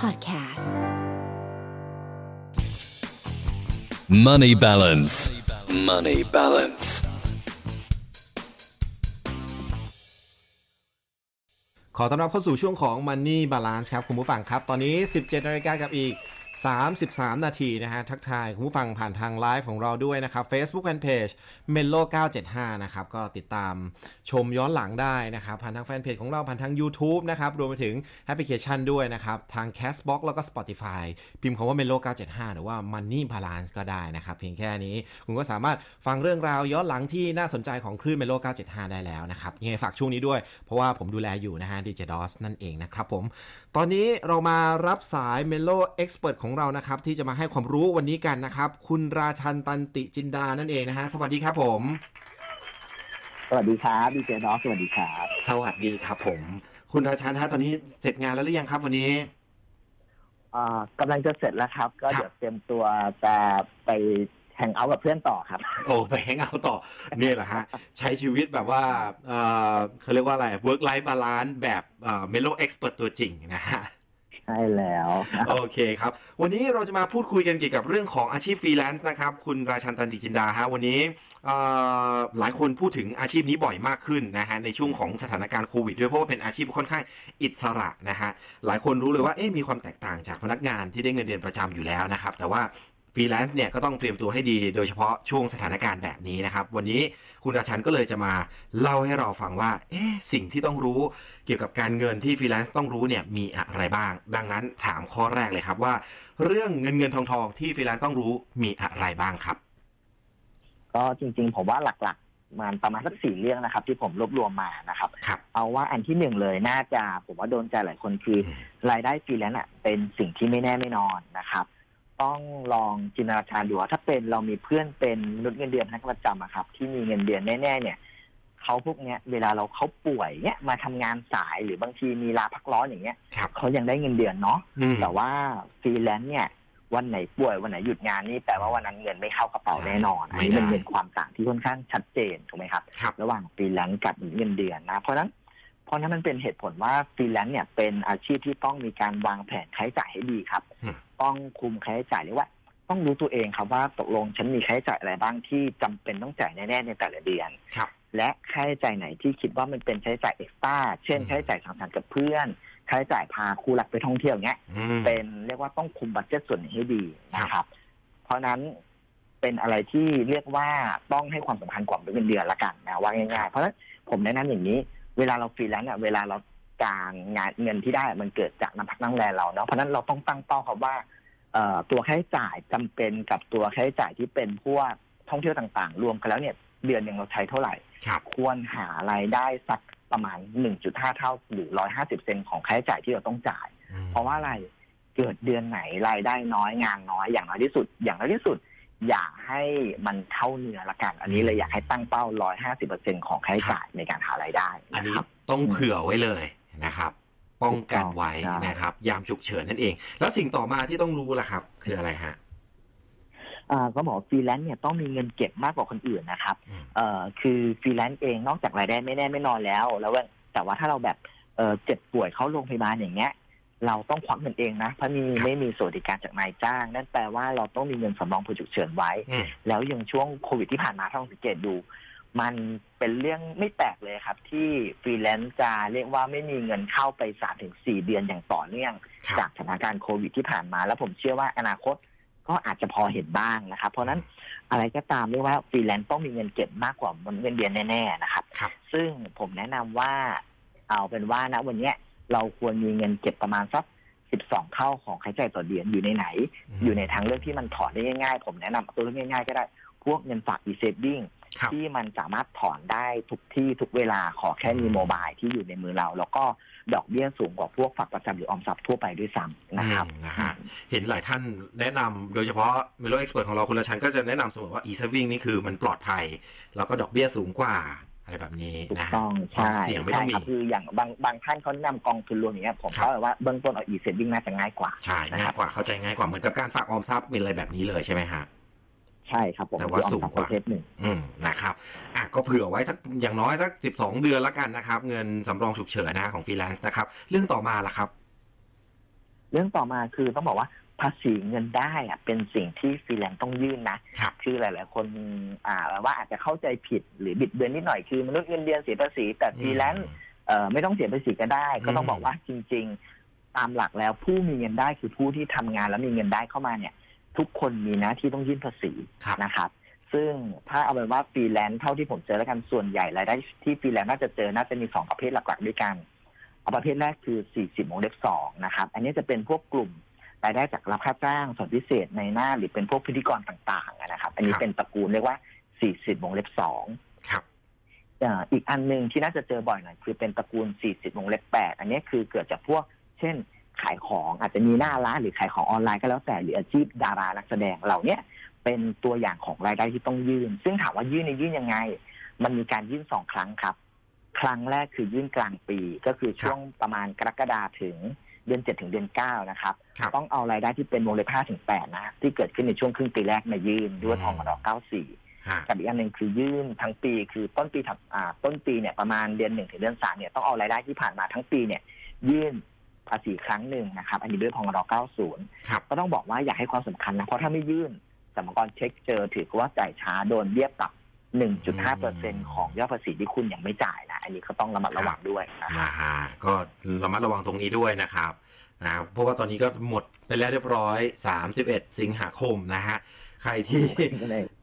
Podcasts Money balance. Money balance. ขอต้อนรับเข้าสู่ช่วงของ Money Balance ครับ คุณผู้ฟังครับ ตอนนี้ 17นาฬิกากับอีก 33 นาทีนะฮะ ทักทายคุณผู้ฟังผ่านทางไลฟ์ของเราด้วยนะครับ Facebook Fanpage Melo 975 นะครับ ก็ติดตามชมย้อนหลังได้นะครับ ผ่านทางแฟนเพจของเรา ผ่านทาง YouTube นะครับ รวมไปถึงแอปพลิเคชันด้วยนะครับ ทาง Castbox แล้วก็ Spotify พิมพ์คำว่า Melo 975 หรือว่า Money Balance ก็ได้นะครับ เพียงแค่นี้คุณก็สามารถฟังเรื่องราวย้อนหลังที่น่าสนใจของคลื่น Melo 975 ได้แล้วนะครับยังไงฝากช่วงนี้ด้วย เพราะว่าผมดูแลอยู่นะฮะ ดีเจ DOS นั่นเองนะครับผมตอนนี้เรามารับสาย Melo Expert ของเรานะครับ ที่จะมาให้ความรู้วันนี้กันนะครับ คุณราชันตันติจินดานั่นเองนะฮะสวัสดีครับผม สวัสดีครับดีเจน้องสวัสดีครับสวัสดีครับผม คุณราชันฮะตอนนี้เสร็จงานแล้วหรือยังครับวันนี้อ่ากำลังจะเสร็จแล้วครับ ก็ครับเดี๋ยวเตรียมตัวจะไป hangout กับเพื่อนต่อครับ โอ้ไป hangout ต่อเนี่ยแหละฮะ ใช้ชีวิตแบบว่าเอ่อเขาเรียกว่าอะไร work life balance แบบเอ่อ Melo Expert ตัวจริงนะฮะใช่แล้ว โอเคครับ วันนี้เราจะมาพูดคุยกันเกี่ยวกับเรื่องของอาชีพฟรีแลนซ์นะครับ คุณราชันตันติจินดาฮะวันนี้หลายคนพูดถึงอาชีพนี้บ่อยมากขึ้นนะฮะในช่วงของสถานการณ์โควิดด้วยเพราะว่าเป็นอาชีพค่อนข้างอิสระนะฮะหลายคนรู้เลยว่าเอ๊ะมีความแตกต่างจากพนักงานที่ได้เงินเดือนประจำอยู่แล้วนะครับ แต่ว่า ฟรีแลนซ์เนี่ยก็ต้องเตรียมตัวให้ดีโดยเฉพาะช่วงสถานการณ์แบบนี้นะครับ วันนี้คุณราชันก็เลยจะมาเล่าให้เราฟังว่าเอ๊ะสิ่งที่ต้องรู้เกี่ยวกับการเงินที่ฟรีแลนซ์ต้องรู้เนี่ยมีอะไรบ้าง ดังนั้นถามข้อแรกเลยครับว่า เรื่องเงินเงินทองทองที่ฟรีแลนซ์ต้องรู้มีอะไรบ้างครับ ก็จริงๆผมว่าหลักๆ มันประมาณสักสี่เรื่องนะครับ ที่ผมรวบรวมมานะครับครับเอาว่าอันที่หนึ่งเลยน่าจะผมว่าโดนใจหลายคนคืออืมรายได้ฟรีแลนซ์อะเป็นสิ่งที่ไม่แน่ไม่นอนนะครับ ต้องลองจินตนาการดูว่าถ้าเป็นเรามีเพื่อนเป็นมนุษย์เงินเดือนพนักงานประจำอะครับ ที่มีเงินเดือนแน่ๆเนี่ยเขาพวกเนี้ยเวลาเราเขาป่วยเนี่ยมาทำงานสายหรือบางทีมีลาพักร้อนอย่างเงี้ยครับเขายังได้เงินเดือนเนาะอืมแต่ว่าฟรีแลนซ์เนี่ย วันไหนป่วยวันไหนหยุดงานนี่แปลว่าวันนั้นเงินไม่เข้ากระเป๋าแน่นอนอันนี้ไม่ได้มันเป็นความต่างที่ค่อนข้างชัดเจนถูกไหมครับครับระหว่างฟรีแลนซ์กับเงินเดือนนะเพราะฉะนั้น เพราะฉะนั้นมันเป็นเหตุผลว่าฟรีแลนซ์เนี่ยเป็นอาชีพที่ต้องมีการวางแผนค่าใช้จ่ายให้ดีครับอืมต้องคุมค่าใช้จ่ายเรียกว่า ต้องรู้ตัวเองครับว่าตกลงฉันมีค่าใช้จ่ายอะไรบ้างที่จำเป็นต้องจ่ายแน่ๆในแต่ละเดือนครับและค่าใช้จ่ายไหนที่คิดว่ามันเป็นค่าใช้จ่าย extraเช่นอืมค่าใช้จ่ายสังสรรค์กับเพื่อนค่าใช้จ่ายพาคู่รักไปท่องเที่ยวเงี้ยอืมเป็นเรียกว่าต้องคุม budget ส่วนนี้ให้ดีนะคครับเพราะฉะนั้นเป็นอะไรที่เรียกว่าต้องให้ความสำคัญกว่าเงินเดือนละกันนะว่าง่ายๆ เพราะฉะนั้นผมแนะนำอย่างนี้ เวลาเราฟรีแลนซ์อะเวลาเรากางงานเงินที่ได้มันเกิดจากน้ำพักน้ำแรงเราเนาะเพราะฉะนั้นเราต้องตั้งเป้าครับว่าเอ่อตัวค่าใช้จ่ายจำเป็นกับตัวค่าใช้จ่ายที่เป็นพวกท่องเที่ยวต่างๆ รวมกันแล้วเนี่ยเดือนหนึ่งเราใช้เท่าไหร่ครับควรหารายได้สักประมาณ 1.5 เท่า หรือ 150 เซนของค่าใช้จ่ายที่เราต้องจ่ายอืมเพราะว่าอะไรเกิดเดือนไหนรายได้น้อยงานน้อยอย่างน้อยที่สุด อย่างน้อยที่สุด อย่าให้มันเข้าเนื้อละกัน อันนี้เลยอยากให้ตั้งเป้า150เปอร์เซ็นของค่าใช้จ่ายในการหารายได้อันนะนี้ครับต้องเผื่อไว้เลยนะครับ ป้องกันไว้ใช่นะครับ ยามฉุกเฉินนั่นเอง แล้วสิ่งต่อมาที่ต้องรู้ล่ะครับ คืออะไรฮะอ่าก็บอกฟรีแลนซ์เนี่ยต้องมีเงินเก็บมากกว่าคนอื่นนะครับอืมเอ่อคือฟรีแลนซ์เองนอกจากรายได้ไม่แน่ไม่นอนแล้ว แล้วว่าแต่ว่าถ้าเราแบบเอ่อเจ็บป่วยเข้าโรงพยาบาลอย่างเงี้ย เราต้องควักเงินเองนะเพราะมีไม่มีสวัสดิการจากนายจ้าง นั่นแปลว่าเราต้องมีเงินสำรองเผื่อฉุกเฉินไว้อืมแล้วอย่างช่วงโควิดที่ผ่านมาถ้าลองสังเกตดู มันเป็นเรื่องไม่แปลกเลยครับ ที่ฟรีแลนซ์จะเรียกว่าไม่มีเงินเข้าไปสามถึงสี่เดือนอย่างต่อเนื่องครับจากสถานการณ์โควิดที่ผ่านมา แล้วผมเชื่อว่าอนาคตก็อาจจะพอเห็นบ้างนะครับ เพราะฉะนั้นอะไรก็ตามเรียกว่าฟรีแลนซ์ต้องมีเงินเก็บมากกว่าเงินเดือนแน่ ๆ นะครับครับซึ่งผมแนะนำว่าเอาเป็นว่านะวันเนี้ย เราควรมีเงินเก็บประมาณสักสิบสองเท่าของค่าใช้จ่ายต่อเดือนอยู่ในไหน อยู่ในทางเลือกที่มันถอนได้ง่ายๆ ผมแนะนำตัวเลือกง่ายๆ ก็ได้ พวกเงินฝาก e-saving ครับที่มันสามารถถอนได้ทุกที่ทุกเวลาขอแค่มีโมบายที่อยู่ในมือเรา แล้วก็ดอกเบี้ยสูงกว่าพวกฝากประจำหรือออมทรัพย์ทั่วไปด้วยซ้ำนะครับอืมนะฮะเห็นหลายท่านแนะนำโดยเฉพาะ Melo Expert ของเราคุณละชันก็จะแนะนำเสมอว่า e-saving นี่คือมันปลอดภัย แล้วก็ดอกเบี้ยสูงกว่า อะไรแบบนี้ถูกนะฮะต้องความใช่เสี่ยงไม่ต้ใช่องมีครับคืออย่างบางบางท่านเขาแนะนำกองทุนรวมอย่างเงี้ยผมครับก็เลยว่าเบื้องต้นเอา e-saving น่าจะง่ายกว่าใช่ง่ายกว่าเข้าใจง่ายกว่าเหมือนกับการฝากออมทรัพย์เป็นอะไรแบบนี้เลยใช่ไหมฮะใช่ครับผมแต่ว่าคือออมสูงทรัพย์กว่าประเภทหนึ่งอืมนะครับอะก็เผื่อไว้สักอย่างน้อยสัก12เดือนแล้วกันนะครับ เงินสำรองฉุกเฉินนะของฟรีแลนซ์นะครับ เรื่องต่อมาล่ะครับ เรื่องต่อมาคือต้องบอกว่า ภาษีเงินได้อะเป็นสิ่งที่ฟรีแลนซ์ต้องยื่นนะครับคือหลาย ๆ คนอ่าว่าอาจจะเข้าใจผิดหรือบิดเบือนนิดหน่อยคือมนุษย์เงินเดือนเสียภาษี แต่ฟรีแลนซ์เอ่อไม่ต้องเสียภาษีก็ได้ ก็ต้องบอกว่าจริง ๆ ตามหลักแล้วผู้มีเงินได้คือผู้ที่ทำงานแล้วมีเงินได้เข้ามาเนี่ย ทุกคนมีหน้าที่ต้องยื่นภาษีครับนะครับซึ่งถ้าเอาเป็นว่าฟรีแลนซ์เท่าที่ผมเจอแล้วกันส่วนใหญ่รายได้ที่ฟรีแลนซ์น่าจะเจอน่าจะมีสองประเภทหลัก ๆ ด้วยกันเอาประเภทแรกคือ 40วงเล็บสองนะครับ อันนี้จะเป็นพวกกลุ่ม รายได้จากรับค่าจ้างส่วนพิเศษในหน้าหรือเป็นพวกพิธีกรต่างๆนะครับ อันนี้ครับเป็นตระกูลเรียกว่า 40วงเล็บสองครับเอ่ออีกอันหนึ่งที่น่าจะเจอบ่อยหน่อยคือเป็นตระกูล 40วงเล็บ8อันนี้คือเกิดจากพวก เช่น ขายของอาจจะมีหน้าร้านหรือขายของออนไลน์ก็แล้วแต่หรืออาชีพดารานักแสดงเหล่าเนี้ยเป็นตัวอย่างของรายได้ที่ต้องยื่น ซึ่งถามว่ายื่นในยยื่นยังไง มันมีการยื่นสองครั้งครับ ครั้งแรกคือยื่นกลางปีก็คือช่วงประมาณกรกฎาถึง เดือนเจ็ดถึงเดือนเก้านะครับครับ ต้องเอารายได้ที่เป็นวงเล็บห้าถึงแปดนะที่เกิดขึ้นในช่วงครึ่งปีแรกมายื่นด้วยทองมดเก้าสี่ฮะกับอีกอันหนึ่งคือยื่นทั้งปี คือต้นปีถัดอ่าต้นปีเนี่ยประมาณเดือนหนึ่งถึงเดือนสามเนี่ยต้องเอารายได้ที่ผ่านมาทั้งปีเนี่ยยื่นภาษีครั้งหนึ่งนะครับ อันนี้ด้วยพงร90 ครับ ก็ต้องบอกว่าอยากให้ความสำคัญนะ เพราะถ้าไม่ยื่นสรรพากรเช็คเจอถือว่าจ่ายช้าโดนเรียกปรับ 1.5%ของยอดภาษีที่คุณยังไม่จ่ายนะ อันนี้ก็ต้องระมัดระวังด้วยนะครับนะฮะก็ระมัดระวังตรงนี้ด้วยนะครับนะเพราะว่าตอนนี้ก็หมดไปแล้วเรียบร้อย 31 สิงหาคมนะฮะใครที่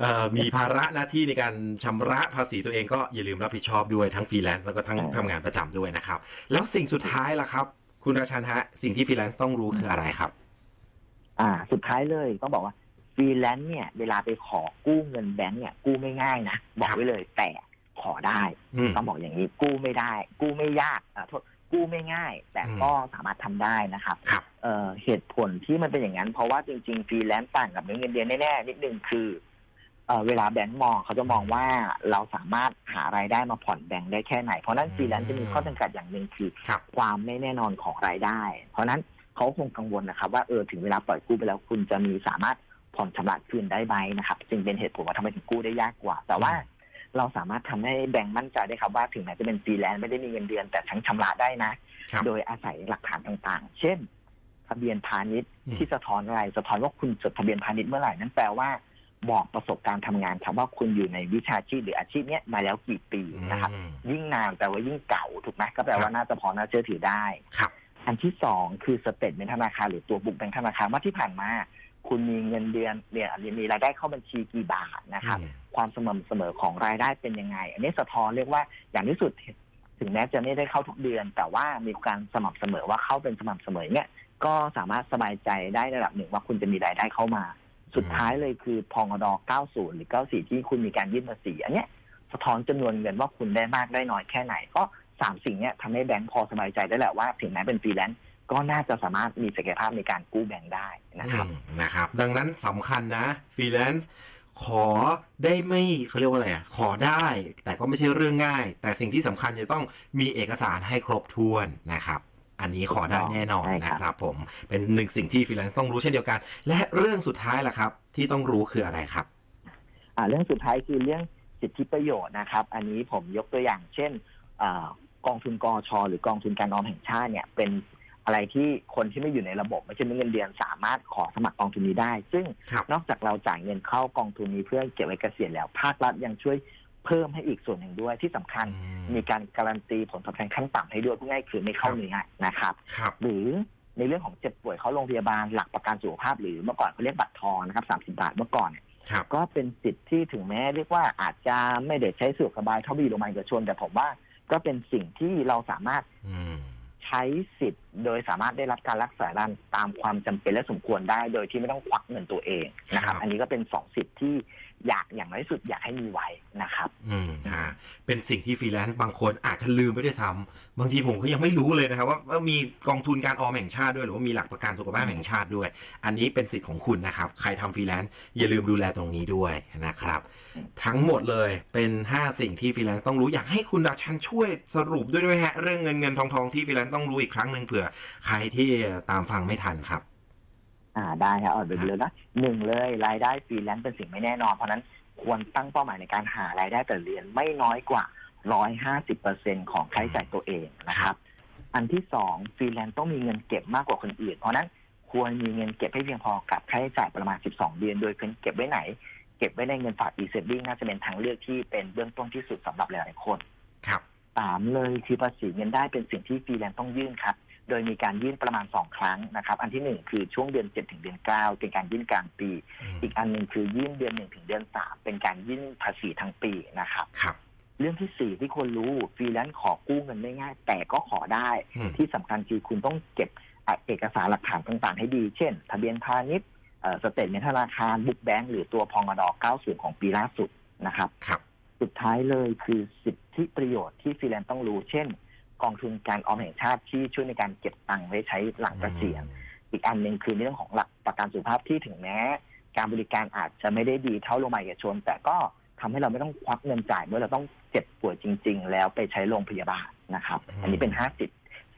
เอ่อมีภาระหน้าที่ในการชำระภาษีตัวเองก็อย่าลืมรับผิดชอบด้วยทั้งฟรีแลนซ์แล้วก็ทั้งใช่ทำงานประจำด้วยนะครับ แล้วสิ่งสุดท้ายล่ะครับ คุณราชันฮะ สิ่งที่ฟรีแลนซ์ต้องรู้คืออะไรครับ อ่า สุดท้ายเลยต้องบอกว่า ฟรีแลนซ์เนี่ยเวลาไปขอกู้เงินแบงก์เนี่ย กู้ไม่ง่ายนะ บอกไว้เลยแต่ขอได้อืมต้องบอกอย่างนี้กู้ไม่ได้ กู้ไม่ยากอ่าโทษกู้ไม่ง่าย แต่อืมก็สามารถทำได้นะครับครับเอ่อเหตุผลที่มันเป็นอย่างนั้น เพราะว่าจริงๆฟรีแลนซ์ต่างกับเงินเดือนแน่ๆนิดนึงคือเอ่อเวลาแบงก์มองเขาจะมองว่าเราสามารถหารายได้มาผ่อนแบงก์ได้แค่ไหน เพราะฉะนั้นฟรีแลนซ์จะมีข้อจำกัดอย่างหนึ่งคือครับความไม่แน่นอนของรายได้ เพราะฉะนั้นเขาคงกังวลนะครับ ว่าเออถึงเวลาปล่อยกู้ไปแล้วคุณจะมีสามารถ ผ่อนชำระคืนได้ไหมนะครับจึงเป็นเหตุผลว่าทำไมถึงกู้ได้ยากกว่า แต่ว่าเราสามารถทำให้แบงก์มั่นใจได้ครับว่าถึงแม้จะเป็นฟรีแลนซ์ไม่ได้มีเงินเดือนแต่ทั้งชำระได้นะครับโดยอาศัยหลักฐานต่างๆ เช่น ทะเบียนพาณิชย์อืมที่สะท้อนอะไรสะท้อนว่าคุณจดทะเบียนพาณิชย์เมื่อไหร่นั่นแปลว่าบอกประสบการณ์ทำงานครับว่าคุณอยู่ในวิชาชีพหรืออาชีพเนี้ยมาแล้วกี่ปีนะครับอืมยิ่งนานแปลว่ายิ่งเก่าถูกไหมก็แปลครัว่าบน่าจะพอน่าเชื่อถือได้ครับอันที่สองคือสเตทเมนต์ธนาคารหรือตัวบุกแบงค์ธนาคารว่าที่ผ่านมา คุณมีเงินเดือนเนี่ยมีรายได้เข้าบัญชีกี่บาทนะครับอืมความสม่ำเสมอของรายได้เป็นยังไง อันนี้สะท้อนเรียกว่าอย่างที่สุดถึงแม้จะไม่ได้เข้าทุกเดือน แต่ว่ามีการสม่ำเสมอว่าเข้าเป็นสม่ำเสมอเนี่ยก็สามารถสบายใจได้ระดับหนึ่งว่าคุณจะมีรายได้เข้ามา สุดท้ายเลยคือภงด90 หรือ 94 ที่คุณมีการยื่นภาษีอันเนี้ยสะท้อนจำนวนเงินว่าคุณได้มากได้น้อยแค่ไหนก็สามสิ่งเนี้ยทำให้แบงก์พอสบายใจได้แหละว่า ถึงแม้เป็นฟรีแลนซ์ ก็น่าจะสามารถมีศักยภาพในการกู้แบงก์ได้นะครับอืมนะครับ ดังนั้นสำคัญนะฟรีแลนซ์ขอได้ไม่เขาเรียกว่าอะไรอะขอได้ แต่ก็ไม่ใช่เรื่องง่าย แต่สิ่งที่สำคัญจะต้องมีเอกสารให้ครบถ้วนนะครับอันนี้ขอได้แน่นอนใช่ครับนะครับผมเป็นหนึ่งสิ่งที่ฟรีแลนซ์ต้องรู้เช่นเดียวกัน และเรื่องสุดท้ายล่ะครับ ที่ต้องรู้คืออะไรครับอ่าเรื่องสุดท้ายคือเรื่องสิทธิประโยชน์นะครับ อันนี้ผมยกตัวอย่าง เช่นอากองทุนกอชหรือกองทุนการออมแห่งชาติเนี่ยเป็น อะไรที่คนที่ไม่อยู่ในระบบไม่ใช่เงินเดือนสามารถขอสมัครกองทุนนี้ได้ ซึ่งครับนอกจากเราจ่ายเงินเข้ากองทุนนี้เพื่อเก็บไว้เกษียณแล้วภาครัฐยังช่วยเพิ่มให้อีกส่วนหนึ่งด้วยที่สำคัญมีการการันตีผลตอบแทนขั้นต่ำให้ด้วยพูดง่ายๆคือไม่เข้าเนื้อนะครับครับ หรือในเรื่องของเจ็บป่วยเข้าโรงพยาบาลหลักประกันสุขภาพ หรือเมื่อก่อนเขาเรียกบัตรทองนะครับสามสิบาทเมื่อก่อนเนี่ยครับก็เป็นสิทธิ์ที่ถึงแม้เรียกว่าอาจจะไม่ได้ใช้สะดวกสบายเท่าบีโรงพยาบาลเอกชนแต่ผมว่าก็เป็นสิ่งที่เราสามารถอืม ใช้สิทธิ์โดยสามารถได้รับการรักษาด้านตามความจำเป็นและสมควรได้ โดยที่ไม่ต้องควักเงินตัวเองนะครับครับอันนี้ก็เป็นสองสิทธิ์ที่อยากอย่างน้อยที่สุดอยากให้มีไว้นะครับ อืมอ่าเป็นสิ่งที่ฟรีแลนซ์บางคนอาจจะลืมไปด้วยซ้ำบางทีผมก็ยังไม่รู้เลยนะครับว่าว่ามีกองทุนการออมแห่งชาติด้วย หรือว่ามีหลักประกันสุขภาพแห่งชาติด้วย อันนี้เป็นสิทธิ์ของคุณนะครับ ใครทำฟรีแลนซ์อย่าลืมดูแลตรงนี้ด้วยนะครับ ทั้งหมดเลยเป็น 5 สิ่งที่ฟรีแลนซ์ต้องรู้อยากให้คุณราชันช่วยสรุปด้วยด้วยฮะเรื่องเงินเงินทองทองที่ฟรีแลนซ์ต้องรู้อีกครั้งหนึ่งเผื่อใครที่ตามฟังไม่ทันครับ อ่าได้ครับเอาไปเลยนะหนึ่งเลยรายได้ฟรีแลนซ์เป็นสิ่งไม่แน่นอน เพราะฉะนั้นควรตั้งเป้าหมายในการหารายได้แต่ละเดือนไม่น้อยกว่า150เปอร์เซ็นต์ของค่าใช้จ่ายตัวเองนะครับ อันที่สองฟรีแลนซ์ต้องมีเงินเก็บมากกว่าคนอื่น เพราะฉะนั้นควรมีเงินเก็บให้เพียงพอกับค่าใช้จ่ายประมาณ 12 เดือน โดยเงินเก็บไว้ไหน เก็บไว้ในเงินฝาก e-saving น่าจะเป็นทางเลือกที่เป็นเบื้องต้นที่สุดสำหรับหลายๆคน ครับ สามเลยคือภาษีเงินได้เป็นสิ่งที่ฟรีแลนซ์ต้องยื่นครับ โดยมีการยื่นประมาณสองครั้งนะครับ อันที่หนึ่งคือช่วงเดือนเจ็ดถึงเดือนเก้าเป็นการยื่นกลางปี อีกอันหนึ่งคือยื่นเดือนหนึ่งถึงเดือนสามเป็นการยื่นภาษีทั้งปีนะครับครับเรื่องที่สี่ที่ควรรู้ฟรีแลนซ์ขอกู้เงินได้ง่าย แต่ก็ขอได้อืมที่สำคัญคือคุณต้องเก็บอะเอกสารหลักฐานต่างๆ ให้ดี เช่น ทะเบียนพาณิชย์เอ่อ statement ธนาคาร book bank หรือตัวภงด90 ของปีล่าสุดนะครับครับ สุดท้ายเลยคือสิทธิประโยชน์ที่ฟรีแลนซ์ต้องรู้ เช่น กองทุนการออมแห่งชาติที่ช่วยในการเก็บตังค์ไว้ใช้หลังเกษียณอีกอันหนึ่งคือเรื่องของหลักประกันสุขภาพที่ถึงแม้ การบริการอาจจะไม่ได้ดีเท่าโรงพยาบาลเอกชน แต่ก็ทำให้เราไม่ต้องควักเงินจ่ายเมื่อเราต้องเจ็บป่วยจริง ๆ แล้วไปใช้โรงพยาบาลนะครับอืมอันนี้เป็นห้าสิบ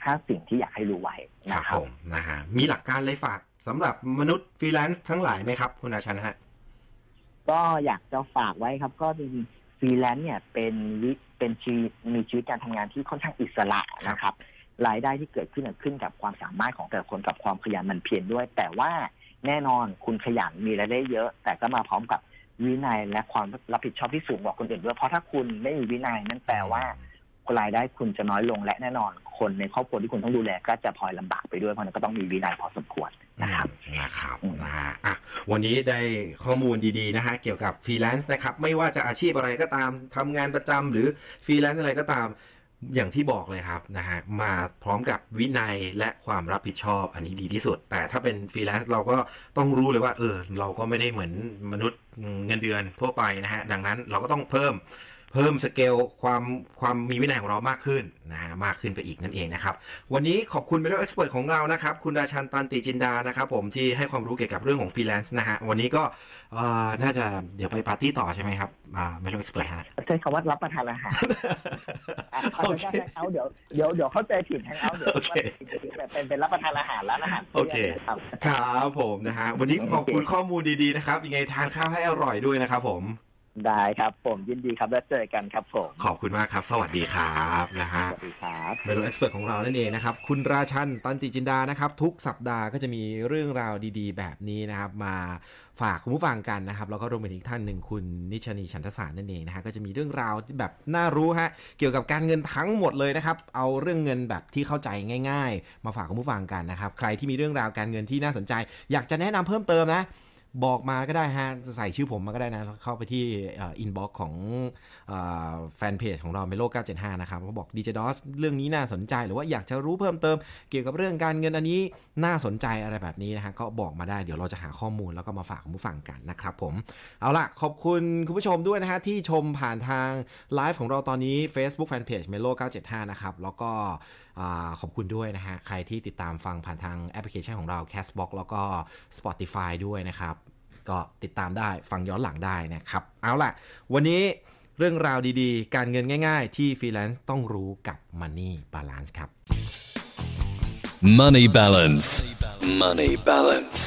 ห้าสิ่งที่อยากให้รู้ไว้ครันะบครัผบมนะฮะมีหลักการเลยฝากสำหรับมนุษย์ฟรีแลนซ์ทั้งหลายไหมครับ คุณราชันฮะก็อยากจะฝากไว้ครับ ก็จริงๆ ฟรีแลนซ์เนี่ยเป็นวิเป็นชีวิตมีชีวิตการทำงานที่ค่อนข้างอิสระนะครับ รายได้ที่เกิดขึ้นน่ะขึ้นกับความสามารถของแต่ละคนกับความขยันหมั่นเพียรด้วย แต่ว่าแน่นอนคุณขยันมีรายได้เยอะ แต่ก็มาพร้อมกับวินัยและความรับผิดชอบที่สูงกว่าคนอื่นด้วยเพราะถ้าคุณไม่มีวินัยนั่นแปลว่ารายได้คุณจะน้อยลงและแน่นอนคนในครอบครัวที่คุณต้องดูแลก็จะพลอยลำบากไปด้วยเพราะฉะนั้นก็ต้องมีวินัยพอสมควร นะครับนะครับอืมนะฮะอะวันนี้ได้ข้อมูลดีๆนะฮะเกี่ยวกับฟรีแลนซ์นะครับ ไม่ว่าจะอาชีพอะไรก็ตามทำงานประจำหรือฟรีแลนซ์อะไรก็ตามอย่างที่บอกเลยครับนะฮะมาพร้อมกับวินัยและความรับผิดชอบอันนี้ดีที่สุด แต่ถ้าเป็นฟรีแลนซ์เราก็ต้องรู้เลยว่าเออเราก็ไม่ได้เหมือนมนุษย์เงินเดือนทั่วไปนะฮะดังนั้นเราก็ต้องเพิ่ม เพิ่มสเกลความความมีวินัยของเรามากขึ้นนะฮะมากขึ้นไปอีกนั่นเองนะครับ วันนี้ขอบคุณเป็น expert ของเรานะครับ คุณราชันตันติจินดานะครับ ผมที่ให้ความรู้เกี่ยวกับเรื่องของฟรีแลนซ์นะฮะวันนี้ก็เอ่อน่าจะเดี๋ยวไปปาร์ตี้ต่อใช่ไหมครับอ่าไม่รู้ expert ฮะใช้คำว่ารับประทานอาหารอะเขาโอจะเคแฮงเอาท์เดี๋ยวเดี๋ยวเดี๋ยวเข้าใจผิด hang outท์เดี๋ยวโอเคเป็นเป็นรับประทานอาหารร้านอาหารโอเคครับครับผมนะฮะวันนี้ขอบคุณข้อมูลดีๆนะครับยังไงทานข้าวให้อร่อยด้วยนะครับผม ได้ครับผมยินดีครับแล้วเจอกันครับผมขอบคุณมากครับ สวัสดีครับนะฮะสวัสดีครับเมนูเอ็กซ์เพรสของเรานั่นเองนะครับ คุณราชันตันติจินดานะครับ ทุกสัปดาห์ก็จะมีเรื่องราวดีๆ แบบนี้นะครับ มาฝากคุณผู้ฟังกันนะครับ แล้วก็รวมไปถึงอีกท่านหนึ่งคุณนิชนีชันทสารนั่นเองนะฮะก็จะมีเรื่องราวที่แบบน่ารู้ฮะเกี่ยวกับการเงินทั้งหมดเลยนะครับ เอาเรื่องเงินแบบที่เข้าใจง่าย ๆ มาฝากคุณผู้ฟังกันนะครับ ใครที่มีเรื่องราวการเงินที่น่าสนใจ อยากจะแนะนำเพิ่มเติมนะ บอกมาก็ได้ฮะใส่ชื่อผมมาก็ได้นะ เข้าไปที่ inbox ของแฟนเพจของเรา Melo 975 นะครับเขาบอกดีเจดอสเรื่องนี้น่าสนใจ หรือว่าอยากจะรู้เพิ่มเติมเกี่ยวกับเรื่องการเงินอันนี้น่าสนใจอะไรแบบนี้นะฮะก็บอกมาได้เดี๋ยวเราจะหาข้อมูลแล้วก็มาฝากคุณผู้ฟังกันนะครับผม เอาล่ะ ขอบคุณคุณผู้ชมด้วยนะฮะที่ชมผ่านทางไลฟ์ของเราตอนนี้ Facebook Fanpage Melo 975 นะครับ แล้วก็ขอบคุณด้วยนะฮะใครที่ติดตามฟังผ่านทางแอปพลิเคชันของเรา Castbox แล้วก็ Spotify ด้วยนะครับ ก็ติดตามได้ฟังย้อนหลังได้นะครับ เอาล่ะ วันนี้เรื่องราวดีๆ การเงินง่าย ๆ ที่ฟรีแลนซ์ต้องรู้กับ Money Balance ครับ Money balance. Money balance.